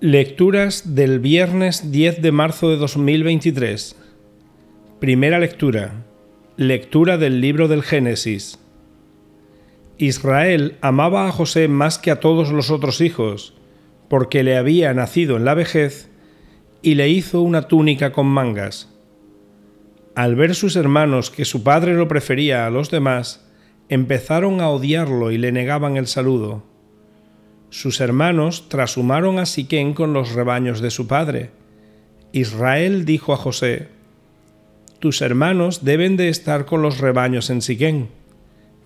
Lecturas del viernes 10 de marzo de 2023. Primera lectura. Lectura del libro del Génesis. Israel amaba a José más que a todos los otros hijos, porque le había nacido en la vejez, y le hizo una túnica con mangas. Al ver sus hermanos que su padre lo prefería a los demás, empezaron a odiarlo y le negaban el saludo. Sus hermanos trashumaron a Siquén con los rebaños de su padre. Israel dijo a José, Tus hermanos deben de estar con los rebaños en Siquén.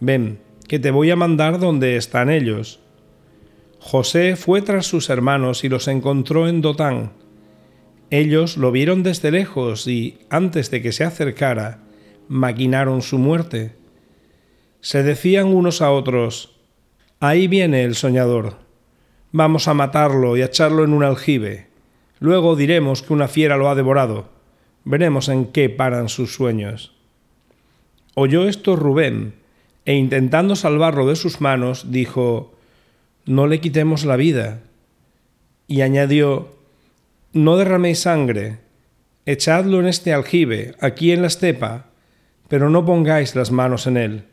Ven, que te voy a mandar donde están ellos. José fue tras sus hermanos y los encontró en Dotán. Ellos lo vieron desde lejos y, antes de que se acercara, maquinaron su muerte. Se decían unos a otros, Ahí viene el soñador. Vamos a matarlo y a echarlo en un aljibe. Luego diremos que una fiera lo ha devorado. Veremos en qué paran sus sueños. Oyó esto Rubén, e intentando salvarlo de sus manos, dijo, No le quitemos la vida. Y añadió, No derraméis sangre, echadlo en este aljibe, aquí en la estepa, pero no pongáis las manos en él.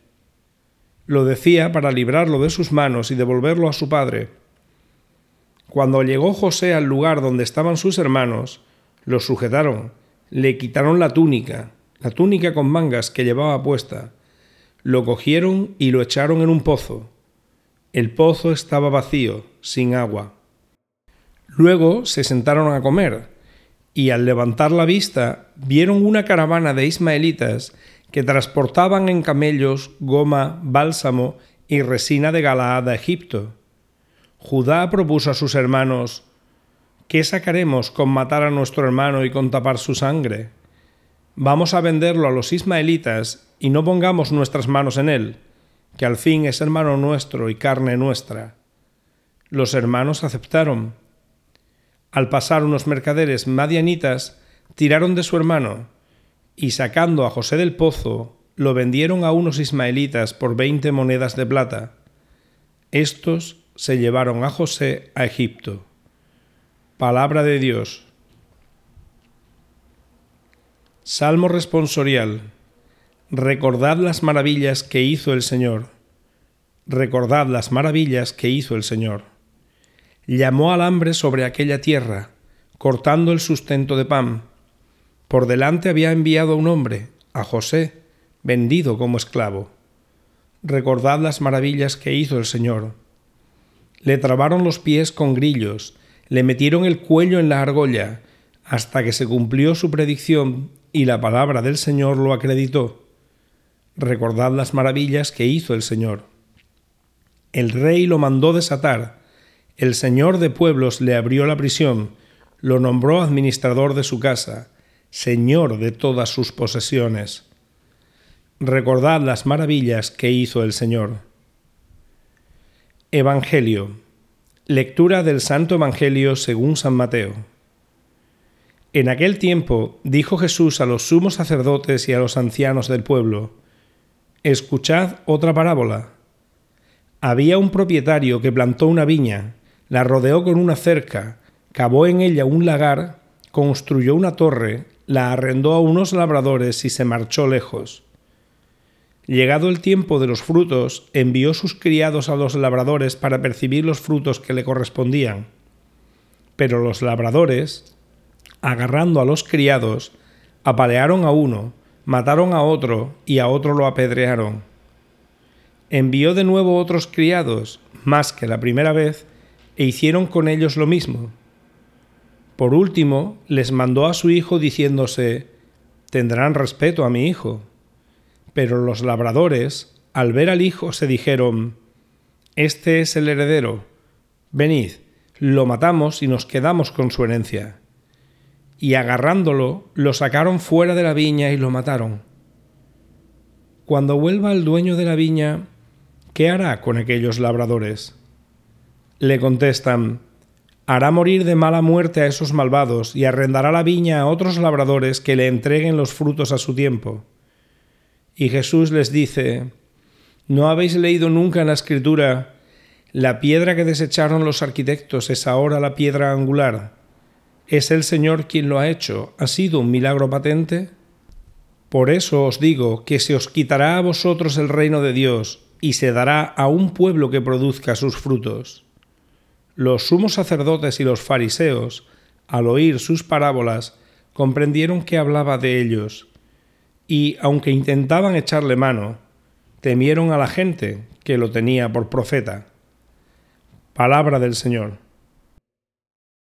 Lo decía para librarlo de sus manos y devolverlo a su padre cuando llegó José al lugar donde estaban sus hermanos, lo sujetaron, le quitaron la túnica, la túnica con mangas que llevaba puesta, lo cogieron y lo echaron en un pozo. El pozo estaba vacío, sin agua. Luego se sentaron a comer, y al levantar la vista vieron una caravana de ismaelitas que transportaban en camellos goma, bálsamo y resina de Galaad a Egipto. Judá propuso a sus hermanos, ¿qué sacaremos con matar a nuestro hermano y con tapar su sangre? Vamos a venderlo a los ismaelitas y no pongamos nuestras manos en él, que al fin es hermano nuestro y carne nuestra. Los hermanos aceptaron. Al pasar unos mercaderes madianitas, tiraron de su hermano, y sacando a José del pozo, lo vendieron a unos ismaelitas por veinte monedas de plata. Estos se llevaron a José a Egipto. Palabra de Dios. Salmo responsorial. Recordad las maravillas que hizo el Señor. Recordad las maravillas que hizo el Señor. Llamó al hambre sobre aquella tierra, cortando el sustento de pan. Por delante había enviado un hombre, a José, vendido como esclavo. Recordad las maravillas que hizo el Señor le trabaron los pies con grillos, le metieron el cuello en la argolla, hasta que se cumplió su predicción y la palabra del Señor lo acreditó. Recordad las maravillas que hizo el Señor. El rey lo mandó desatar, el Señor de pueblos le abrió la prisión, lo nombró administrador de su casa, Señor de todas sus posesiones. Recordad las maravillas que hizo el Señor. Evangelio. Lectura del Santo Evangelio según San Mateo. En aquel tiempo dijo Jesús a los sumos sacerdotes y a los ancianos del pueblo, Escuchad otra parábola. Había un propietario que plantó una viña, la rodeó con una cerca, cavó en ella un lagar, construyó una torre, la arrendó a unos labradores y se marchó lejos. Llegado el tiempo de los frutos, envió sus criados a los labradores para percibir los frutos que le correspondían. Pero los labradores, agarrando a los criados, apalearon a uno, mataron a otro y a otro lo apedrearon. Envió de nuevo otros criados, más que la primera vez, e hicieron con ellos lo mismo. Por último, les mandó a su hijo diciéndose, Tendrán respeto a mi hijo. Pero los labradores, al ver al hijo, se dijeron, Este es el heredero, venid, lo matamos y nos quedamos con su herencia. Y agarrándolo, lo sacaron fuera de la viña y lo mataron. Cuando vuelva el dueño de la viña, ¿qué hará con aquellos labradores? Le contestan, hará morir de mala muerte a esos malvados y arrendará la viña a otros labradores que le entreguen los frutos a su tiempo. Y Jesús les dice, ¿no habéis leído nunca en la escritura La piedra que desecharon los arquitectos es ahora la piedra angular. ¿Es el Señor quien lo ha hecho? ¿Ha sido un milagro patente? Por eso os digo que se os quitará a vosotros el reino de Dios y se dará a un pueblo que produzca sus frutos. Los sumos sacerdotes y los fariseos, al oír sus parábolas, comprendieron que hablaba de ellos, y aunque intentaban echarle mano, temieron a la gente que lo tenía por profeta. Palabra del Señor.